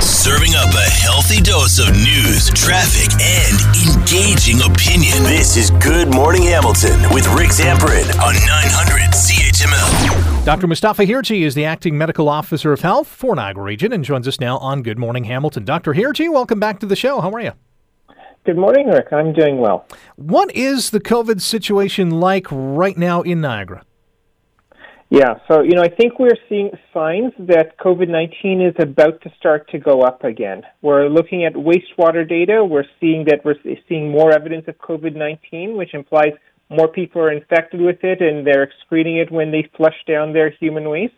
Serving up a healthy dose of news, traffic, and engaging opinion. This is Good Morning Hamilton with Rick Zamperin on 900 CHML. Dr. Mustafa Hirji is the acting medical officer of health for Niagara Region and joins us now on Good Morning Hamilton. Dr. Hirji, welcome back to the show. How are you? Good morning, Rick. I'm doing well. What is the COVID situation like right now in Niagara? Yeah, so, you know, I think we're seeing signs that COVID 19 is about to start to go up again. We're looking at wastewater data. We're seeing that we're seeing more evidence of COVID 19, which implies more people are infected with it and they're excreting it when they flush down their human waste.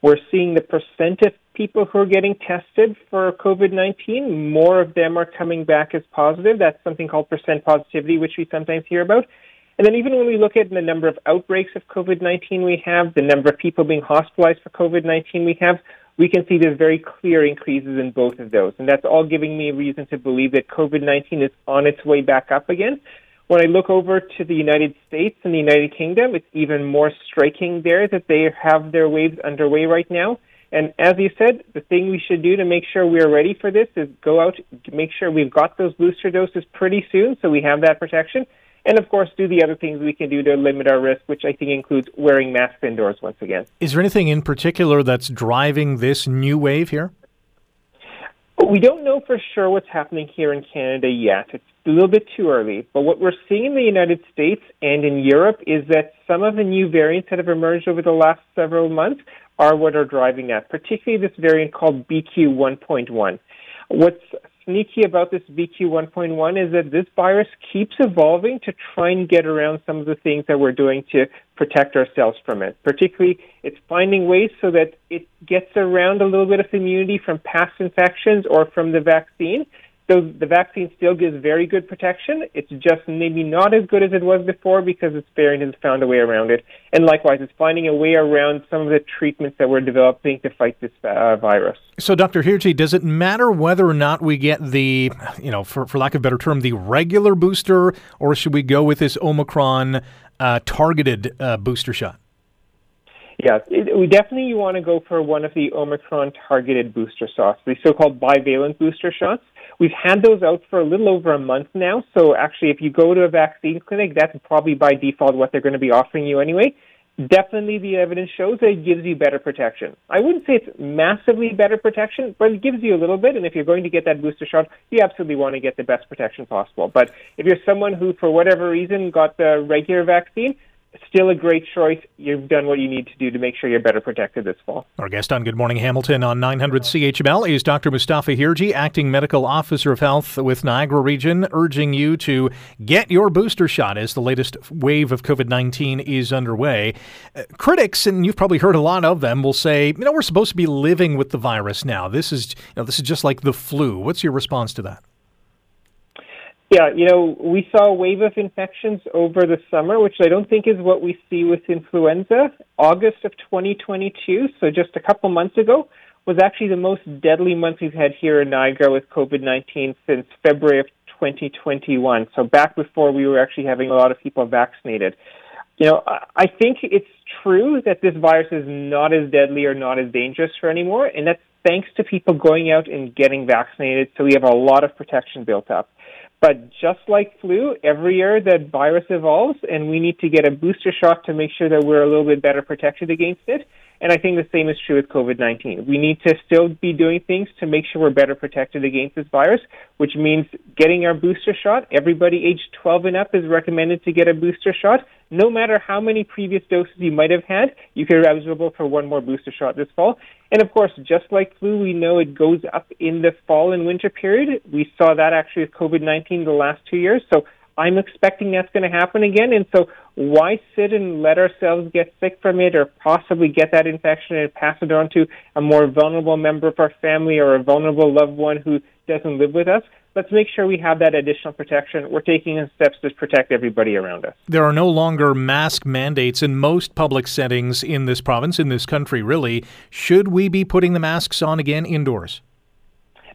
We're seeing the percent of people who are getting tested for COVID 19, more of them are coming back as positive. That's something called percent positivity, which we sometimes hear about. And then even when we look at the number of outbreaks of COVID 19 we have, the number of people being hospitalized for COVID 19 we have, we can see there's very clear increases in both of those. And that's all giving me reason to believe that COVID 19 is on its way back up again. When I look over to the United States and the United Kingdom, it's even more striking there that they have their waves underway right now. And as you said, the thing we should do to make sure we're ready for this is go out, make sure we've got those booster doses pretty soon so we have that protection. And of course, do the other things we can do to limit our risk, which I think includes wearing masks indoors once again. Is there anything in particular that's driving this new wave here? We don't know for sure what's happening here in Canada yet. It's a little bit too early. But what we're seeing in the United States and in Europe is that some of the new variants that have emerged over the last several months are what are driving that, particularly this variant called BQ 1.1. What's sneaky about this BQ 1.1 is that this virus keeps evolving to try and get around some of the things that we're doing to protect ourselves from it. Particularly, it's finding ways so that it gets around a little bit of immunity from past infections or from the vaccine so the vaccine still gives very good protection. It's just maybe not as good as it was before because its variant has found a way around it. And likewise, it's finding a way around some of the treatments that we're developing to fight this uh, virus. So, Dr. Hirji, does it matter whether or not we get the, you know, for, for lack of a better term, the regular booster, or should we go with this Omicron uh, targeted uh, booster shot? Yeah, we definitely you want to go for one of the Omicron targeted booster shots, the so-called bivalent booster shots. We've had those out for a little over a month now. So actually, if you go to a vaccine clinic, that's probably by default what they're going to be offering you anyway. Definitely, the evidence shows that it gives you better protection. I wouldn't say it's massively better protection, but it gives you a little bit. And if you're going to get that booster shot, you absolutely want to get the best protection possible. But if you're someone who, for whatever reason, got the regular vaccine, still a great choice. You've done what you need to do to make sure you're better protected this fall. Our guest on Good Morning Hamilton on 900 CHML is Dr. Mustafa Hirji, Acting Medical Officer of Health with Niagara Region, urging you to get your booster shot as the latest wave of COVID 19 is underway. Uh, critics, and you've probably heard a lot of them, will say, you know, we're supposed to be living with the virus now. This is, you know, this is just like the flu. What's your response to that? Yeah, you know, we saw a wave of infections over the summer, which I don't think is what we see with influenza. August of 2022, so just a couple months ago, was actually the most deadly month we've had here in Niagara with COVID 19 since February of 2021. So back before we were actually having a lot of people vaccinated. You know, I think it's true that this virus is not as deadly or not as dangerous for anymore, and that's thanks to people going out and getting vaccinated. So we have a lot of protection built up. But just like flu, every year that virus evolves, and we need to get a booster shot to make sure that we're a little bit better protected against it. And I think the same is true with COVID 19. We need to still be doing things to make sure we're better protected against this virus, which means getting our booster shot. Everybody aged 12 and up is recommended to get a booster shot. No matter how many previous doses you might have had, you can be eligible for one more booster shot this fall. And of course, just like flu, we know it goes up in the fall and winter period. We saw that actually with COVID 19 the last two years. So I'm expecting that's going to happen again. And so, why sit and let ourselves get sick from it or possibly get that infection and pass it on to a more vulnerable member of our family or a vulnerable loved one who doesn't live with us? Let's make sure we have that additional protection. We're taking steps to protect everybody around us. There are no longer mask mandates in most public settings in this province, in this country, really. Should we be putting the masks on again indoors?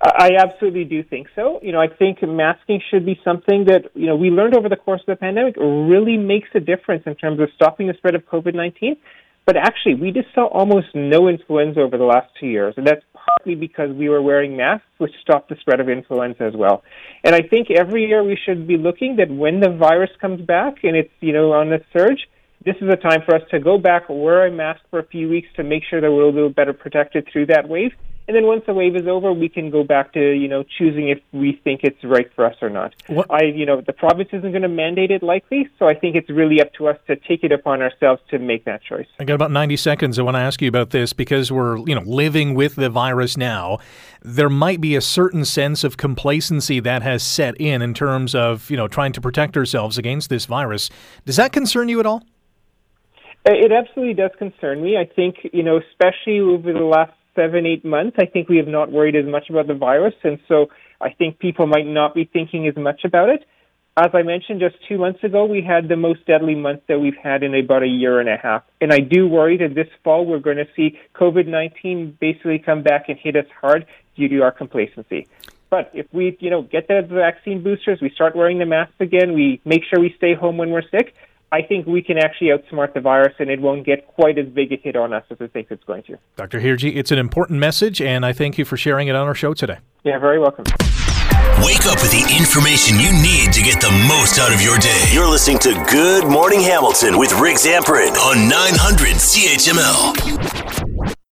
I absolutely do think so. You know, I think masking should be something that, you know, we learned over the course of the pandemic really makes a difference in terms of stopping the spread of COVID 19. But actually, we just saw almost no influenza over the last two years, and that's partly because we were wearing masks, which stopped the spread of influenza as well. And I think every year we should be looking that when the virus comes back and it's you know on the surge, this is a time for us to go back, wear a mask for a few weeks to make sure that we're a little better protected through that wave, and then once the wave is over, we can go back to you know choosing if we think it's right for us or not. What? I you know the province isn't going to mandate it likely, so I think it's really up to us to take it upon ourselves to make that choice. I got about ninety seconds. I want to ask you about this because we're you know living with the virus now. There might be a certain sense of complacency that has set in in terms of you know trying to protect ourselves against this virus. Does that concern you at all? It absolutely does concern me. I think you know, especially over the last seven, eight months, I think we have not worried as much about the virus. And so I think people might not be thinking as much about it. As I mentioned just two months ago, we had the most deadly month that we've had in about a year and a half. And I do worry that this fall we're going to see COVID 19 basically come back and hit us hard due to our complacency. But if we, you know, get the vaccine boosters, we start wearing the masks again, we make sure we stay home when we're sick, I think we can actually outsmart the virus and it won't get quite as big a hit on us as I think it's going to. Dr. Hirji, it's an important message, and I thank you for sharing it on our show today. Yeah, very welcome. Wake up with the information you need to get the most out of your day. You're listening to Good Morning Hamilton with Rick Zamperin on 900 CHML.